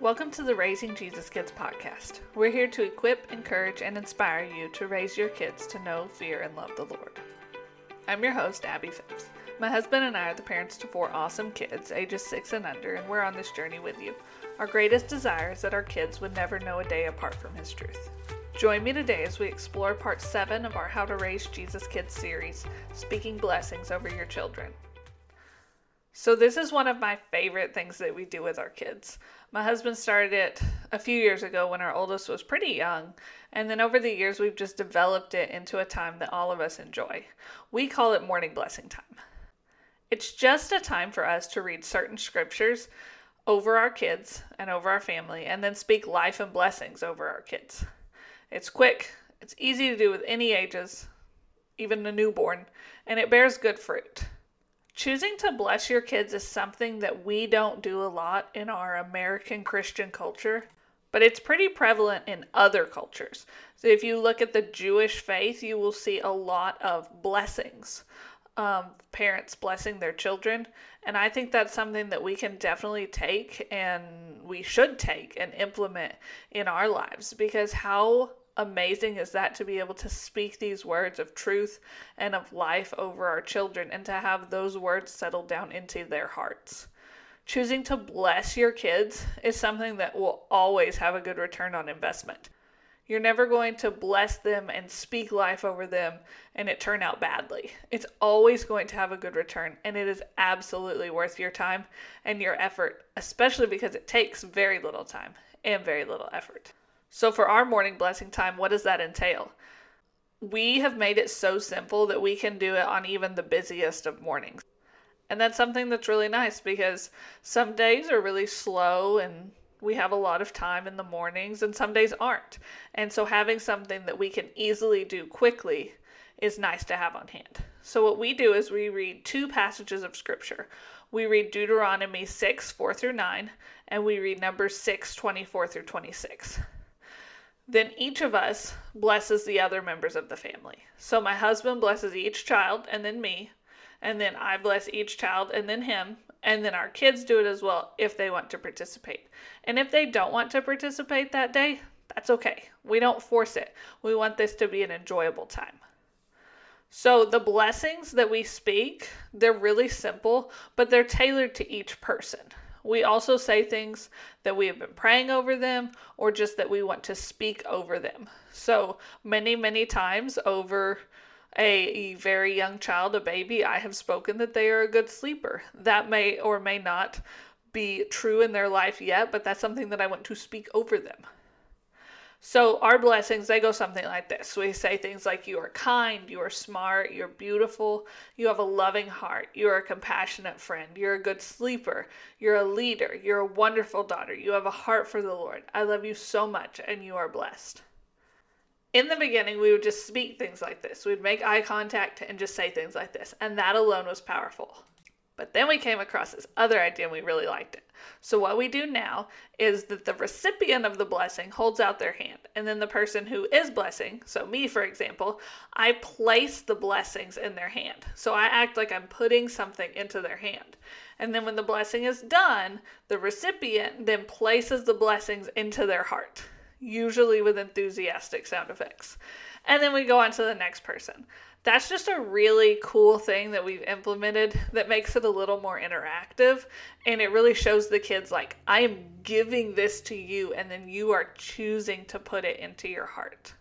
Welcome to the Raising Jesus Kids podcast. We're here to equip, encourage, and inspire you to raise your kids to know, fear, and love the Lord. I'm your host, Abby Phipps. My husband and I are the parents to four awesome kids, ages six and under, and we're on this journey with you. Our greatest desire is that our kids would never know a day apart from His truth. Join me today as we explore part seven of our How to Raise Jesus Kids series, Speaking Blessings Over Your Children. So, this is one of my favorite things that we do with our kids. My husband started it a few years ago when our oldest was pretty young, and then over the years, we've just developed it into a time that all of us enjoy. We call it morning blessing time. It's just a time for us to read certain scriptures over our kids and over our family, and then speak life and blessings over our kids. It's quick, it's easy to do with any ages, even a newborn, and it bears good fruit. Choosing to bless your kids is something that we don't do a lot in our American Christian culture, but it's pretty prevalent in other cultures. So if you look at the Jewish faith, you will see a lot of blessings. Um, parents blessing their children. And I think that's something that we can definitely take and we should take and implement in our lives because how amazing is that to be able to speak these words of truth and of life over our children and to have those words settle down into their hearts? Choosing to bless your kids is something that will always have a good return on investment. You're never going to bless them and speak life over them and it turn out badly. It's always going to have a good return and it is absolutely worth your time and your effort, especially because it takes very little time and very little effort. So, for our morning blessing time, what does that entail? We have made it so simple that we can do it on even the busiest of mornings. And that's something that's really nice because some days are really slow and we have a lot of time in the mornings, and some days aren't. And so, having something that we can easily do quickly is nice to have on hand. So, what we do is we read two passages of scripture. We read Deuteronomy 6 4 through 9, and we read Numbers 6 24 through 26 then each of us blesses the other members of the family. So my husband blesses each child and then me, and then I bless each child and then him, and then our kids do it as well if they want to participate. And if they don't want to participate that day, that's okay. We don't force it. We want this to be an enjoyable time. So the blessings that we speak, they're really simple, but they're tailored to each person. We also say things that we have been praying over them or just that we want to speak over them. So many, many times over a very young child, a baby, I have spoken that they are a good sleeper. That may or may not be true in their life yet, but that's something that I want to speak over them. So our blessings, they go something like this. We say things like, You are kind, you are smart, you're beautiful, you have a loving heart, you're a compassionate friend, you're a good sleeper, you're a leader, you're a wonderful daughter, you have a heart for the Lord. I love you so much, and you are blessed. In the beginning, we would just speak things like this. We'd make eye contact and just say things like this, and that alone was powerful. But then we came across this other idea and we really liked it. So, what we do now is that the recipient of the blessing holds out their hand, and then the person who is blessing, so me for example, I place the blessings in their hand. So, I act like I'm putting something into their hand. And then when the blessing is done, the recipient then places the blessings into their heart, usually with enthusiastic sound effects. And then we go on to the next person that's just a really cool thing that we've implemented that makes it a little more interactive and it really shows the kids like I am giving this to you and then you are choosing to put it into your heart.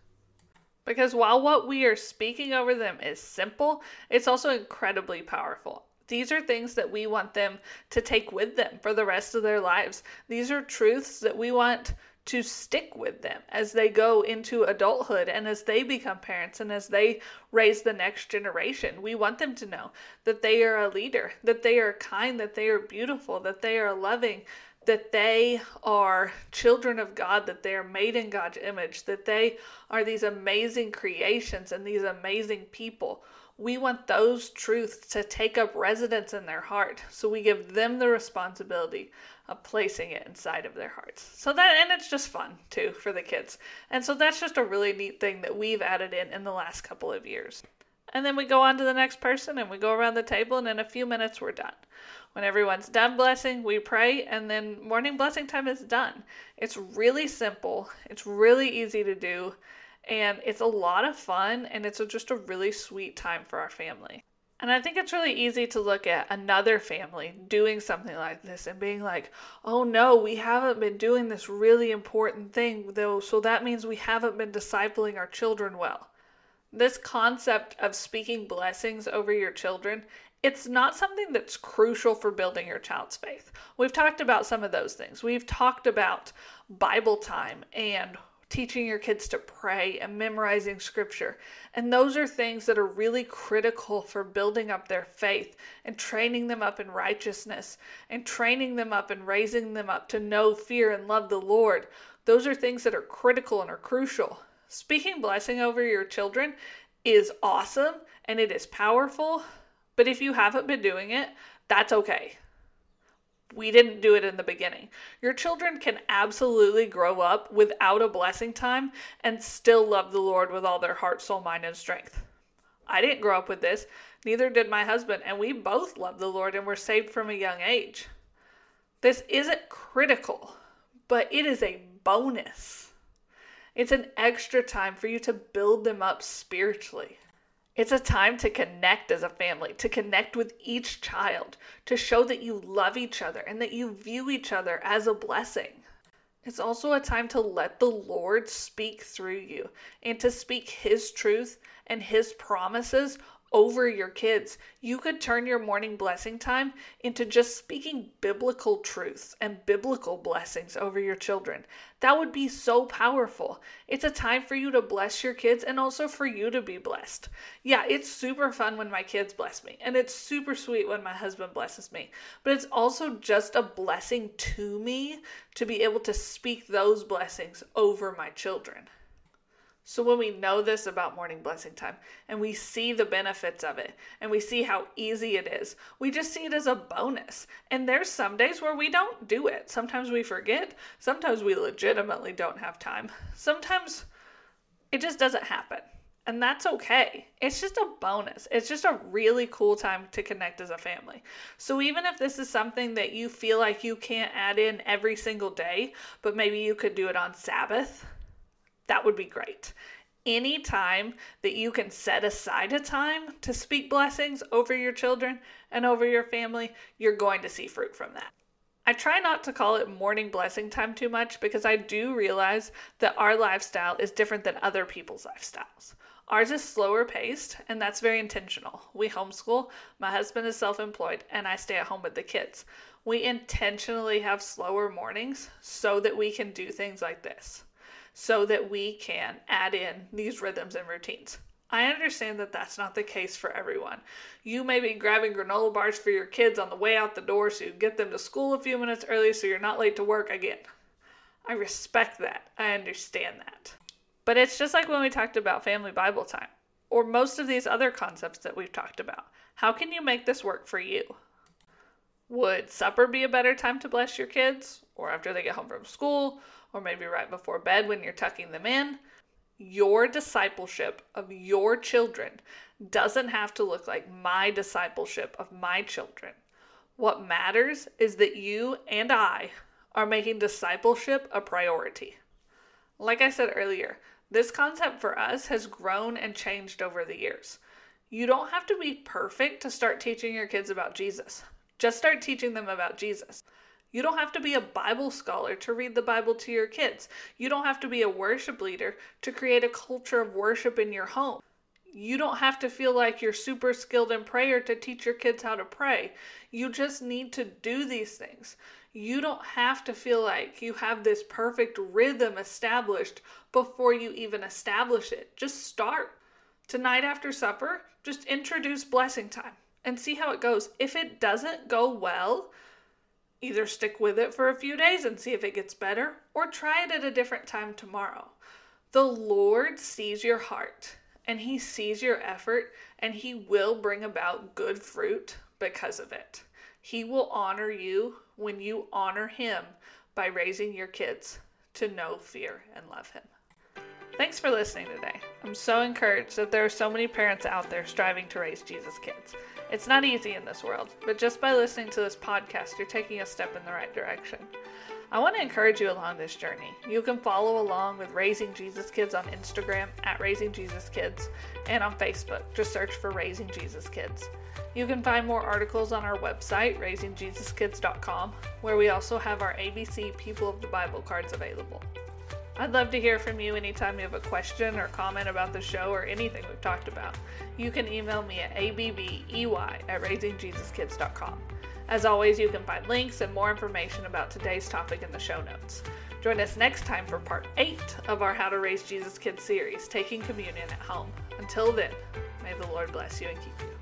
Because while what we are speaking over them is simple, it's also incredibly powerful. These are things that we want them to take with them for the rest of their lives. These are truths that we want to stick with them as they go into adulthood and as they become parents and as they raise the next generation. We want them to know that they are a leader, that they are kind, that they are beautiful, that they are loving, that they are children of God, that they are made in God's image, that they are these amazing creations and these amazing people. We want those truths to take up residence in their heart. So we give them the responsibility of placing it inside of their hearts. So that, and it's just fun too for the kids. And so that's just a really neat thing that we've added in in the last couple of years. And then we go on to the next person and we go around the table, and in a few minutes, we're done. When everyone's done blessing, we pray, and then morning blessing time is done. It's really simple, it's really easy to do, and it's a lot of fun, and it's just a really sweet time for our family. And I think it's really easy to look at another family doing something like this and being like, oh no, we haven't been doing this really important thing, though, so that means we haven't been discipling our children well. This concept of speaking blessings over your children, it's not something that's crucial for building your child's faith. We've talked about some of those things. We've talked about Bible time and teaching your kids to pray and memorizing scripture. And those are things that are really critical for building up their faith and training them up in righteousness and training them up and raising them up to know, fear, and love the Lord. Those are things that are critical and are crucial. Speaking blessing over your children is awesome and it is powerful, but if you haven't been doing it, that's okay we didn't do it in the beginning. Your children can absolutely grow up without a blessing time and still love the Lord with all their heart, soul, mind, and strength. I didn't grow up with this, neither did my husband, and we both love the Lord and were saved from a young age. This isn't critical, but it is a bonus. It's an extra time for you to build them up spiritually. It's a time to connect as a family, to connect with each child, to show that you love each other and that you view each other as a blessing. It's also a time to let the Lord speak through you and to speak His truth and His promises over your kids. You could turn your morning blessing time into just speaking biblical truths and biblical blessings over your children. That would be so powerful. It's a time for you to bless your kids and also for you to be blessed. Yeah, it's super fun when my kids bless me, and it's super sweet when my husband blesses me, but it's also just a blessing to me to be able to speak those blessings over my children. So when we know this about morning blessing time and we see the benefits of it and we see how easy it is, we just see it as a bonus. And there's some days where we don't do it. Sometimes we forget, sometimes we legitimately don't have time. Sometimes it just doesn't happen. And that's okay. It's just a bonus. It's just a really cool time to connect as a family. So, even if this is something that you feel like you can't add in every single day, but maybe you could do it on Sabbath, that would be great. Any time that you can set aside a time to speak blessings over your children and over your family, you're going to see fruit from that. I try not to call it morning blessing time too much because I do realize that our lifestyle is different than other people's lifestyles. Ours is slower paced, and that's very intentional. We homeschool, my husband is self employed, and I stay at home with the kids. We intentionally have slower mornings so that we can do things like this so that we can add in these rhythms and routines. I understand that that's not the case for everyone. You may be grabbing granola bars for your kids on the way out the door so you get them to school a few minutes early so you're not late to work again. I respect that. I understand that. But it's just like when we talked about family Bible time or most of these other concepts that we've talked about. How can you make this work for you? Would supper be a better time to bless your kids or after they get home from school or maybe right before bed when you're tucking them in. Your discipleship of your children doesn't have to look like my discipleship of my children. What matters is that you and I are making discipleship a priority. Like I said earlier, this concept for us has grown and changed over the years. You don't have to be perfect to start teaching your kids about Jesus. Just start teaching them about Jesus. You don't have to be a Bible scholar to read the Bible to your kids. You don't have to be a worship leader to create a culture of worship in your home. You don't have to feel like you're super skilled in prayer to teach your kids how to pray. You just need to do these things. You don't have to feel like you have this perfect rhythm established before you even establish it. Just start. Tonight after supper, just introduce blessing time and see how it goes. If it doesn't go well, Either stick with it for a few days and see if it gets better, or try it at a different time tomorrow. The Lord sees your heart and He sees your effort, and He will bring about good fruit because of it. He will honor you when you honor Him by raising your kids to know, fear, and love Him. Thanks for listening today. I'm so encouraged that there are so many parents out there striving to raise Jesus kids. It's not easy in this world, but just by listening to this podcast, you're taking a step in the right direction. I want to encourage you along this journey. You can follow along with Raising Jesus Kids on Instagram at Raising Jesus Kids and on Facebook. Just search for Raising Jesus Kids. You can find more articles on our website, raisingjesuskids.com, where we also have our ABC People of the Bible cards available. I'd love to hear from you anytime you have a question or comment about the show or anything we've talked about. You can email me at abbey at raisingjesuskids.com. As always, you can find links and more information about today's topic in the show notes. Join us next time for part 8 of our How to Raise Jesus Kids series, Taking Communion at Home. Until then, may the Lord bless you and keep you.